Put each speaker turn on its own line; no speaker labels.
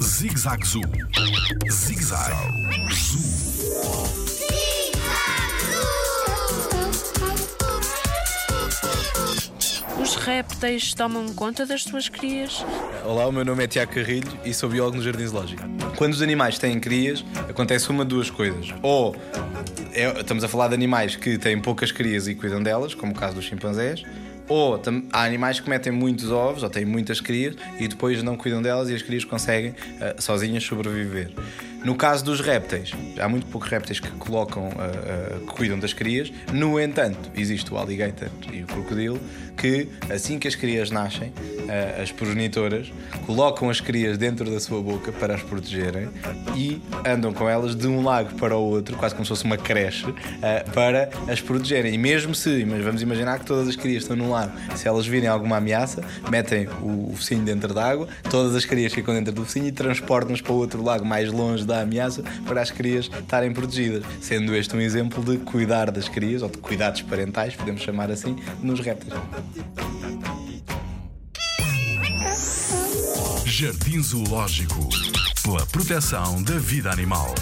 Zig Zag Zoo. Zig Zag Zoo.
Os répteis tomam conta das suas crias?
Olá, o meu nome é Tiago Carrilho e sou biólogo no Jardim Zoológico. Quando os animais têm crias, acontece uma de duas coisas. Ou é- estamos a falar de animais que têm poucas crias e cuidam delas, como o caso dos chimpanzés, ou há animais que metem muitos ovos ou têm muitas crias e depois não cuidam delas e as crias conseguem ah, sozinhas sobreviver. No caso dos répteis, há muito poucos répteis que colocam, ah, ah, que cuidam das crias. No entanto, existe o alligator e o crocodilo que, assim que as crias nascem, as progenitoras colocam as crias dentro da sua boca para as protegerem e andam com elas de um lago para o outro, quase como se fosse uma creche, ah, para as protegerem. E mesmo se, mas vamos imaginar que todas as crias estão num lago, se elas virem alguma ameaça, metem o, focinho dentro da água, todas as crias ficam dentro do focinho e transportam-nos para outro lago mais longe da ameaça para as crias estarem protegidas. Sendo este um exemplo de cuidar das crias, ou de cuidados parentais, podemos chamar assim, nos répteis.
Jardim Zoológico. Pela proteção da vida animal.